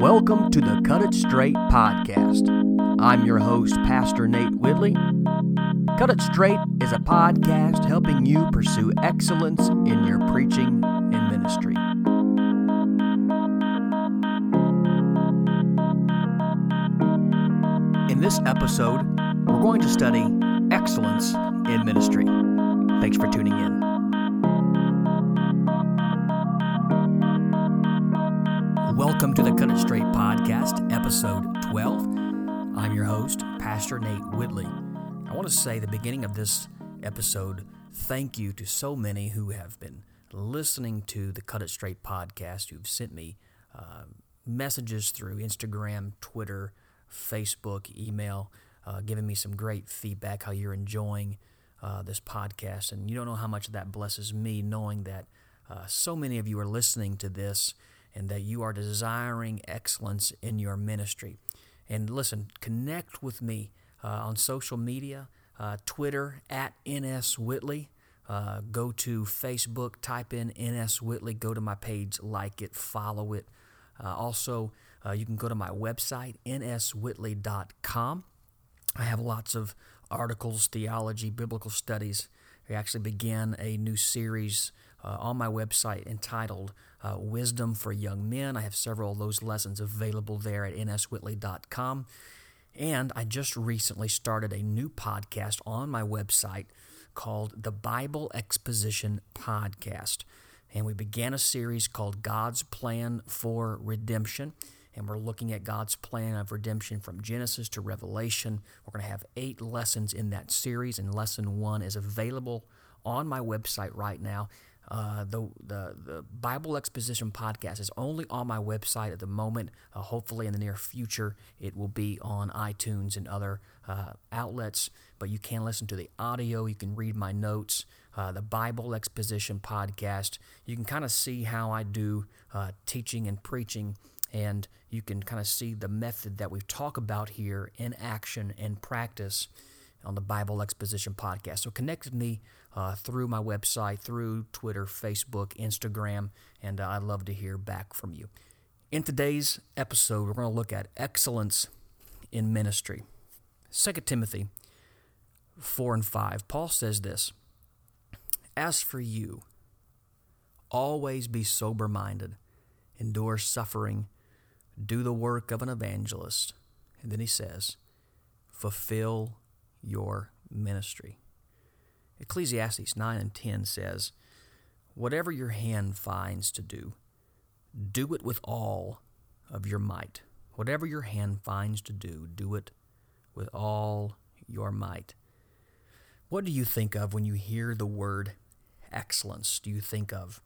Welcome to the Cut It Straight podcast. I'm your host, Pastor Nate Whitley. Cut It Straight is a podcast helping you pursue excellence in your preaching and ministry. In this episode, we're going to study excellence in ministry. Thanks for tuning in. Welcome to the Cut It Straight podcast, episode 12. I'm your host, Pastor Nate Whitley. I want to say the beginning of this episode, thank you to so many who have been listening to the Cut It Straight podcast, who've sent me uh, messages through Instagram, Twitter, Facebook, email, uh, giving me some great feedback, how you're enjoying uh, this podcast. And you don't know how much that blesses me knowing that uh, so many of you are listening to this and that you are desiring excellence in your ministry. And listen, connect with me uh, on social media, uh, Twitter at NS Whitley. Uh, go to Facebook, type in NS Whitley, go to my page, like it, follow it. Uh, also, uh, you can go to my website, nswhitley.com. I have lots of articles, theology, biblical studies. I actually began a new series uh, on my website entitled uh, Wisdom for Young Men. I have several of those lessons available there at nswhitley.com. And I just recently started a new podcast on my website called the Bible Exposition Podcast. And we began a series called God's Plan for Redemption. And we're looking at God's plan of redemption from Genesis to Revelation. We're going to have eight lessons in that series, and lesson one is available on my website right now. Uh, the, the the Bible Exposition podcast is only on my website at the moment. Uh, hopefully, in the near future, it will be on iTunes and other uh, outlets. But you can listen to the audio. You can read my notes. Uh, the Bible Exposition podcast. You can kind of see how I do uh, teaching and preaching, and you can kind of see the method that we talk about here in action and practice on the Bible Exposition podcast. So connect with me uh, through my website, through Twitter, Facebook, Instagram, and uh, I'd love to hear back from you. In today's episode, we're going to look at excellence in ministry. 2 Timothy 4 and 5, Paul says this As for you, always be sober minded, endure suffering, do the work of an evangelist. And then he says, fulfill your ministry. Ecclesiastes 9 and 10 says, Whatever your hand finds to do, do it with all of your might. Whatever your hand finds to do, do it with all your might. What do you think of when you hear the word excellence? Do you think of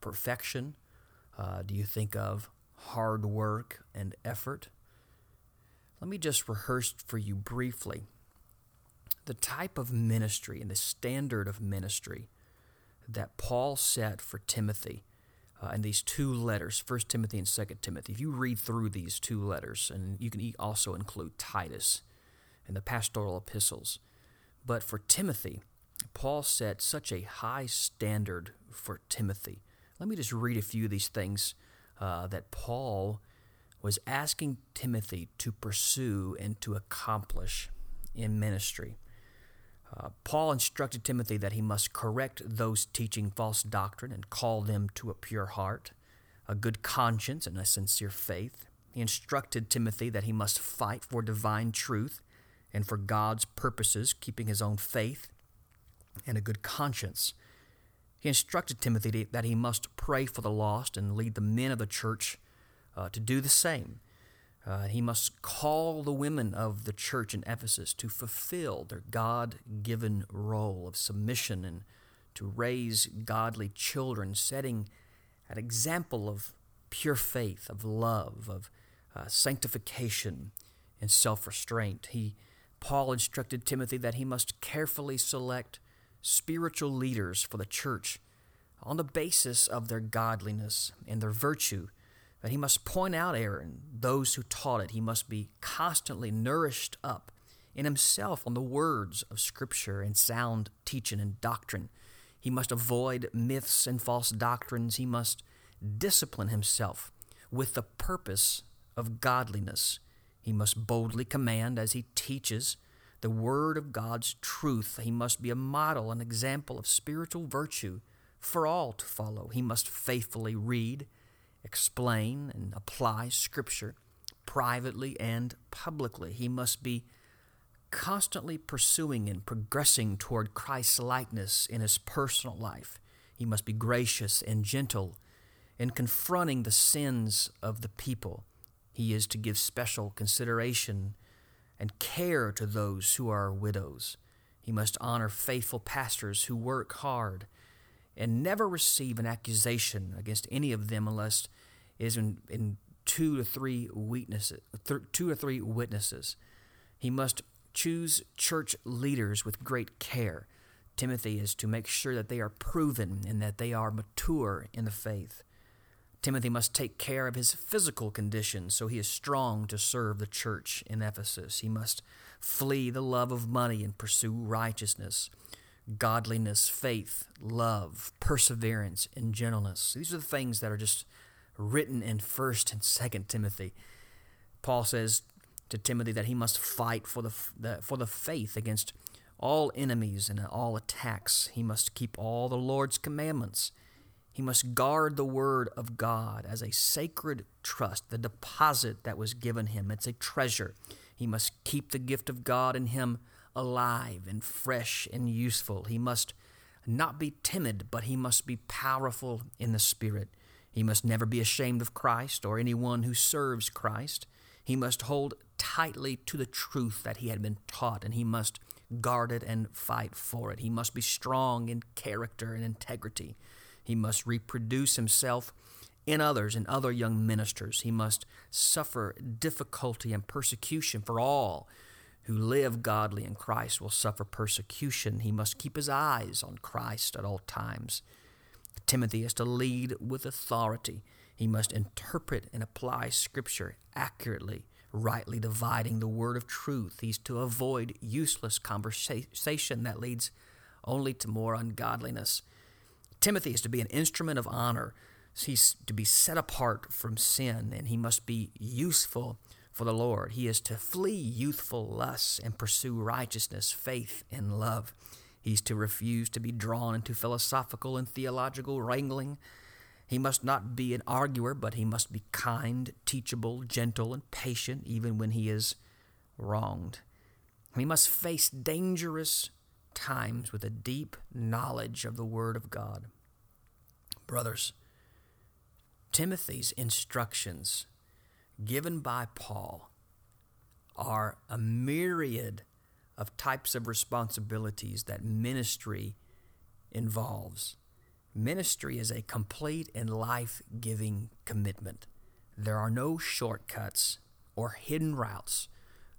perfection? Uh, do you think of hard work and effort? Let me just rehearse for you briefly the type of ministry and the standard of ministry that Paul set for Timothy uh, in these two letters, 1 Timothy and 2 Timothy. If you read through these two letters, and you can also include Titus and the pastoral epistles, but for Timothy, Paul set such a high standard for Timothy. Let me just read a few of these things uh, that Paul was asking Timothy to pursue and to accomplish in ministry. Uh, Paul instructed Timothy that he must correct those teaching false doctrine and call them to a pure heart, a good conscience, and a sincere faith. He instructed Timothy that he must fight for divine truth and for God's purposes, keeping his own faith and a good conscience. He instructed Timothy that he must pray for the lost and lead the men of the church uh, to do the same. Uh, he must call the women of the church in Ephesus to fulfill their God given role of submission and to raise godly children, setting an example of pure faith, of love, of uh, sanctification, and self restraint. He, Paul instructed Timothy that he must carefully select spiritual leaders for the church on the basis of their godliness and their virtue that he must point out error and those who taught it. He must be constantly nourished up in himself on the words of Scripture and sound teaching and doctrine. He must avoid myths and false doctrines. He must discipline himself with the purpose of godliness. He must boldly command as he teaches the word of God's truth. He must be a model, an example of spiritual virtue for all to follow. He must faithfully read, explain, and apply Scripture privately and publicly. He must be constantly pursuing and progressing toward Christ's likeness in his personal life. He must be gracious and gentle in confronting the sins of the people. He is to give special consideration and care to those who are widows. He must honor faithful pastors who work hard and never receive an accusation against any of them unless it is in, in two to three witnesses. Th- two or three witnesses. He must choose church leaders with great care. Timothy is to make sure that they are proven and that they are mature in the faith. Timothy must take care of his physical condition so he is strong to serve the church in Ephesus. He must flee the love of money and pursue righteousness, godliness, faith, love, perseverance, and gentleness. These are the things that are just written in 1st and 2nd Timothy. Paul says to Timothy that he must fight for the, the, for the faith against all enemies and all attacks. He must keep all the Lord's commandments he must guard the word of God as a sacred trust, the deposit that was given him. It's a treasure. He must keep the gift of God in him alive and fresh and useful. He must not be timid, but he must be powerful in the Spirit. He must never be ashamed of Christ or anyone who serves Christ. He must hold tightly to the truth that he had been taught, and he must guard it and fight for it. He must be strong in character and integrity. He must reproduce himself in others, in other young ministers. He must suffer difficulty and persecution for all who live godly in Christ will suffer persecution. He must keep his eyes on Christ at all times. Timothy is to lead with authority. He must interpret and apply Scripture accurately, rightly dividing the word of truth. He's to avoid useless conversation that leads only to more ungodliness. Timothy is to be an instrument of honor. He's to be set apart from sin, and he must be useful for the Lord. He is to flee youthful lusts and pursue righteousness, faith, and love. He's to refuse to be drawn into philosophical and theological wrangling. He must not be an arguer, but he must be kind, teachable, gentle, and patient, even when he is wronged. He must face dangerous times with a deep knowledge of the Word of God. Brothers, Timothy's instructions given by Paul are a myriad of types of responsibilities that ministry involves. Ministry is a complete and life giving commitment. There are no shortcuts or hidden routes.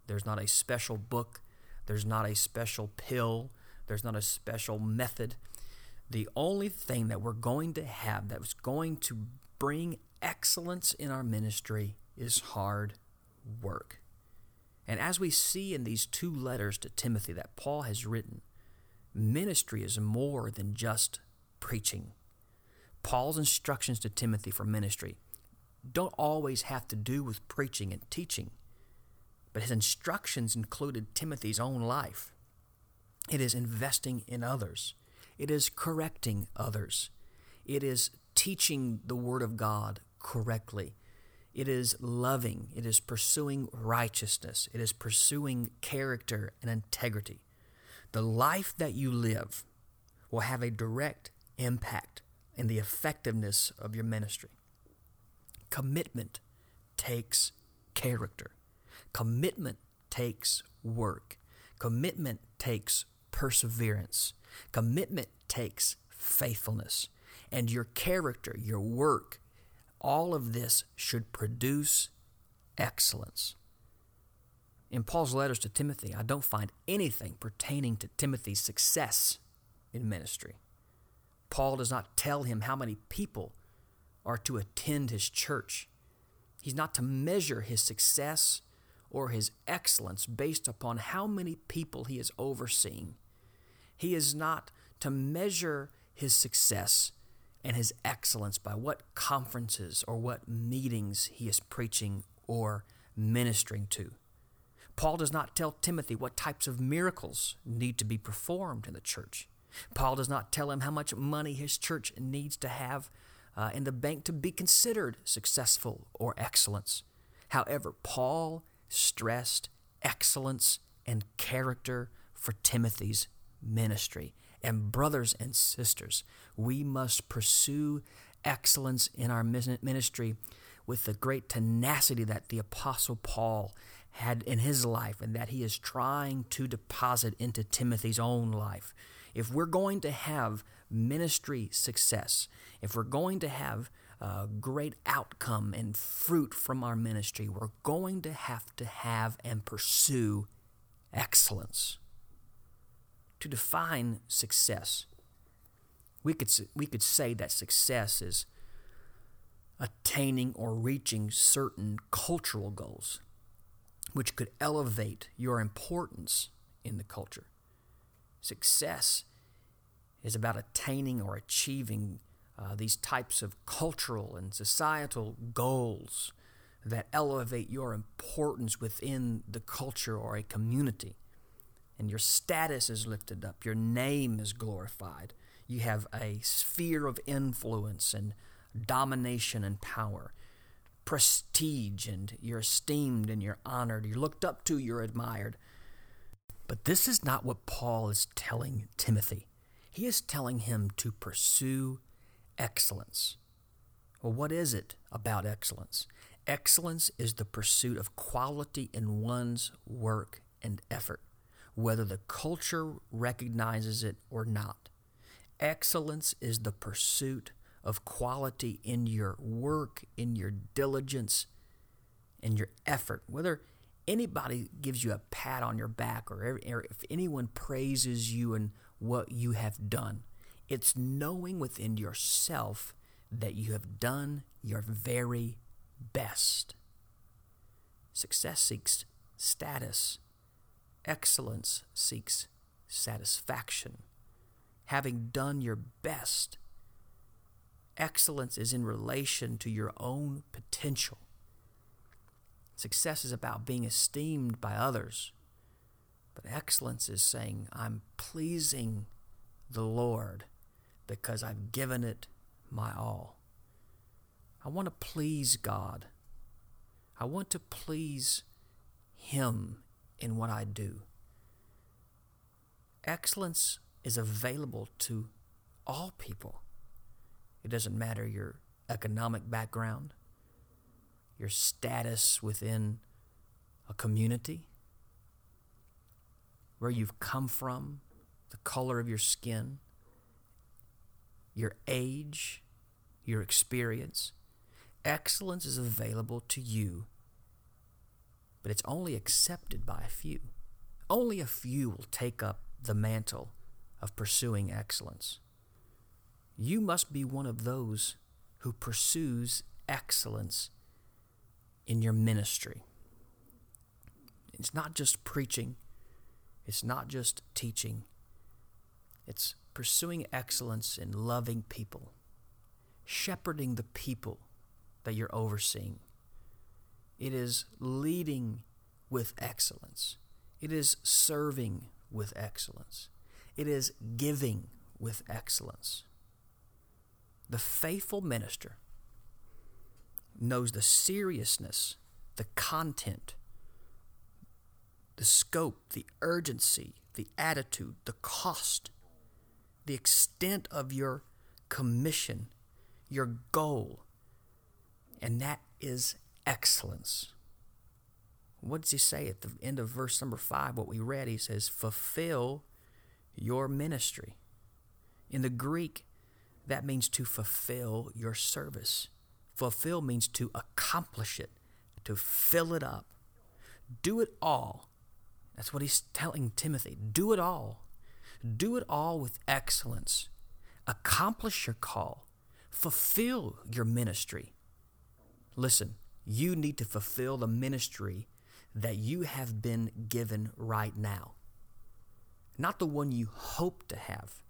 There's not a special book, there's not a special pill, there's not a special method. The only thing that we're going to have that's going to bring excellence in our ministry is hard work. And as we see in these two letters to Timothy that Paul has written, ministry is more than just preaching. Paul's instructions to Timothy for ministry don't always have to do with preaching and teaching, but his instructions included Timothy's own life. It is investing in others. It is correcting others. It is teaching the Word of God correctly. It is loving. It is pursuing righteousness. It is pursuing character and integrity. The life that you live will have a direct impact in the effectiveness of your ministry. Commitment takes character. Commitment takes work. Commitment takes perseverance. Commitment takes faithfulness. And your character, your work, all of this should produce excellence. In Paul's letters to Timothy, I don't find anything pertaining to Timothy's success in ministry. Paul does not tell him how many people are to attend his church. He's not to measure his success or his excellence based upon how many people he is overseeing. He is not to measure his success and his excellence by what conferences or what meetings he is preaching or ministering to. Paul does not tell Timothy what types of miracles need to be performed in the church. Paul does not tell him how much money his church needs to have uh, in the bank to be considered successful or excellence. However, Paul stressed excellence and character for Timothy's ministry. And, brothers and sisters, we must pursue excellence in our ministry with the great tenacity that the Apostle Paul had in his life and that he is trying to deposit into Timothy's own life. If we're going to have ministry success, if we're going to have a great outcome and fruit from our ministry, we're going to have to have and pursue excellence. To define success, we could, we could say that success is attaining or reaching certain cultural goals, which could elevate your importance in the culture. Success is about attaining or achieving uh, these types of cultural and societal goals that elevate your importance within the culture or a community. And your status is lifted up, your name is glorified. You have a sphere of influence and domination and power, prestige, and you're esteemed and you're honored, you're looked up to, you're admired. But this is not what Paul is telling Timothy. He is telling him to pursue excellence. Well, what is it about excellence? Excellence is the pursuit of quality in one's work and effort, whether the culture recognizes it or not. Excellence is the pursuit of quality in your work, in your diligence, in your effort. Whether anybody gives you a pat on your back or if anyone praises you and what you have done, it's knowing within yourself that you have done your very best. Success seeks status, excellence seeks satisfaction. Having done your best Excellence is in relation to your own potential. Success is about being esteemed by others. But excellence is saying, I'm pleasing the Lord because I've given it my all. I want to please God. I want to please Him in what I do. Excellence is available to all people. It doesn't matter your economic background, your status within a community, where you've come from, the color of your skin, your age, your experience. Excellence is available to you, but it's only accepted by a few. Only a few will take up the mantle of pursuing excellence. You must be one of those who pursues excellence in your ministry. It's not just preaching, it's not just teaching, it's pursuing excellence in loving people, shepherding the people that you're overseeing. It is leading with excellence. It is serving with excellence. It is giving with excellence. The faithful minister knows the seriousness, the content, the scope, the urgency, the attitude, the cost, the extent of your commission, your goal, and that is excellence. What does he say at the end of verse number five? What we read, he says, fulfill your ministry. In the Greek, that means to fulfill your service. Fulfill means to accomplish it, to fill it up. Do it all. That's what he's telling Timothy. Do it all. Do it all with excellence. Accomplish your call. Fulfill your ministry. Listen, you need to fulfill the ministry that you have been given right now, not the one you hope to have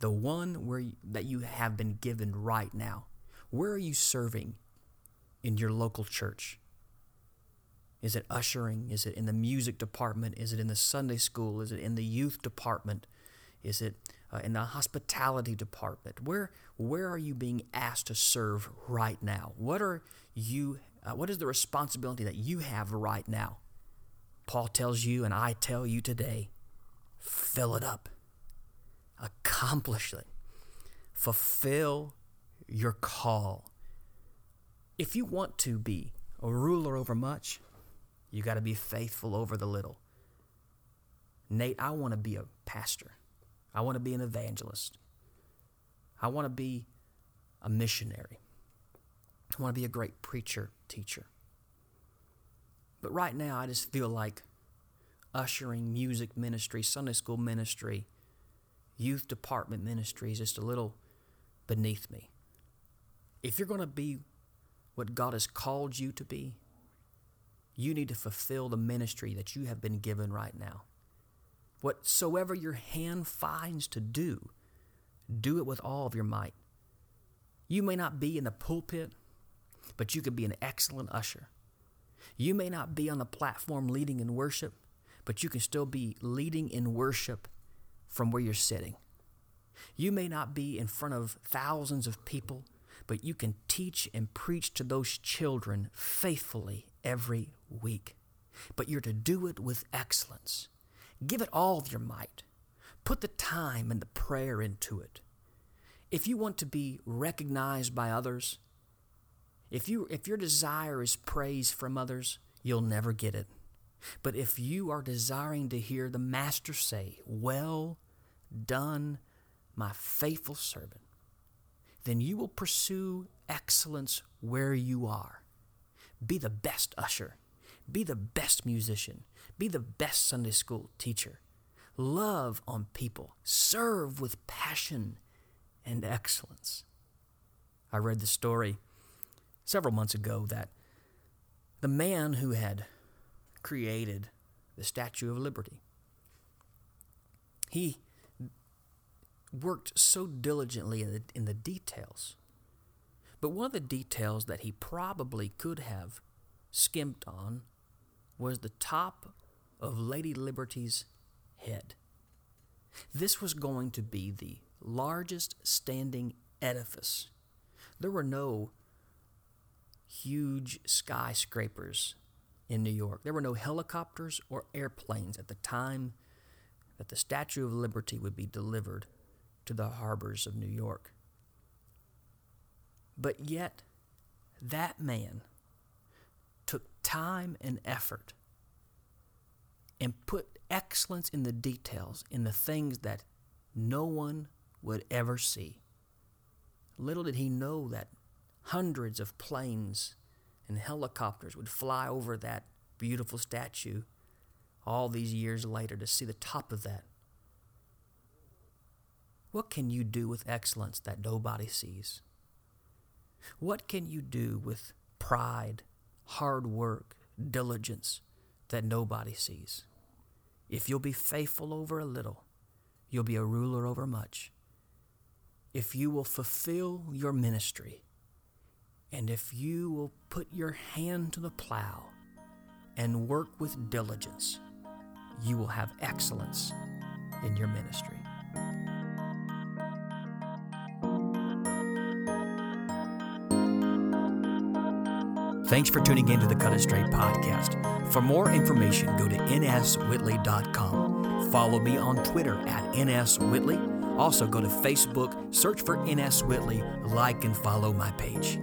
the one where that you have been given right now. Where are you serving in your local church? Is it ushering? Is it in the music department? Is it in the Sunday school? Is it in the youth department? Is it uh, in the hospitality department? Where where are you being asked to serve right now? What are you? Uh, what is the responsibility that you have right now? Paul tells you, and I tell you today, fill it up, accomplish it, fulfill your call. If you want to be a ruler over much, you got to be faithful over the little. Nate, I want to be a pastor. I want to be an evangelist. I want to be a missionary. I want to be a great preacher, teacher. But right now, I just feel like ushering, music ministry, Sunday school ministry, youth department ministry is just a little beneath me. If you're going to be what God has called you to be, you need to fulfill the ministry that you have been given right now. Whatsoever your hand finds to do, do it with all of your might. You may not be in the pulpit, but you could be an excellent usher. You may not be on the platform leading in worship, but you can still be leading in worship from where you're sitting. You may not be in front of thousands of people, but you can teach and preach to those children faithfully every week. But you're to do it with excellence. Give it all of your might. Put the time and the prayer into it. If you want to be recognized by others, if, you, if your desire is praise from others, you'll never get it. But if you are desiring to hear the Master say, Well done, my faithful servant, then you will pursue excellence where you are. Be the best usher, be the best musician, be the best Sunday school teacher. Love on people, serve with passion and excellence. I read the story several months ago that the man who had created the Statue of Liberty, he worked so diligently in the, in the details. But one of the details that he probably could have skimped on was the top of Lady Liberty's head. This was going to be the largest standing edifice. There were no huge skyscrapers in New York. There were no helicopters or airplanes at the time that the Statue of Liberty would be delivered to the harbors of New York. But yet, that man took time and effort and put excellence in the details, in the things that no one would ever see. Little did he know that hundreds of planes and helicopters would fly over that beautiful statue all these years later to see the top of that. What can you do with excellence that nobody sees? What can you do with pride, hard work, diligence that nobody sees? If you'll be faithful over a little, you'll be a ruler over much. If you will fulfill your ministry, and if you will put your hand to the plow and work with diligence, you will have excellence in your ministry. Thanks for tuning in to the Cut It Straight podcast. For more information, go to nswhitley.com. Follow me on Twitter at nswhitley. Also, go to Facebook, search for NS Whitley, like and follow my page.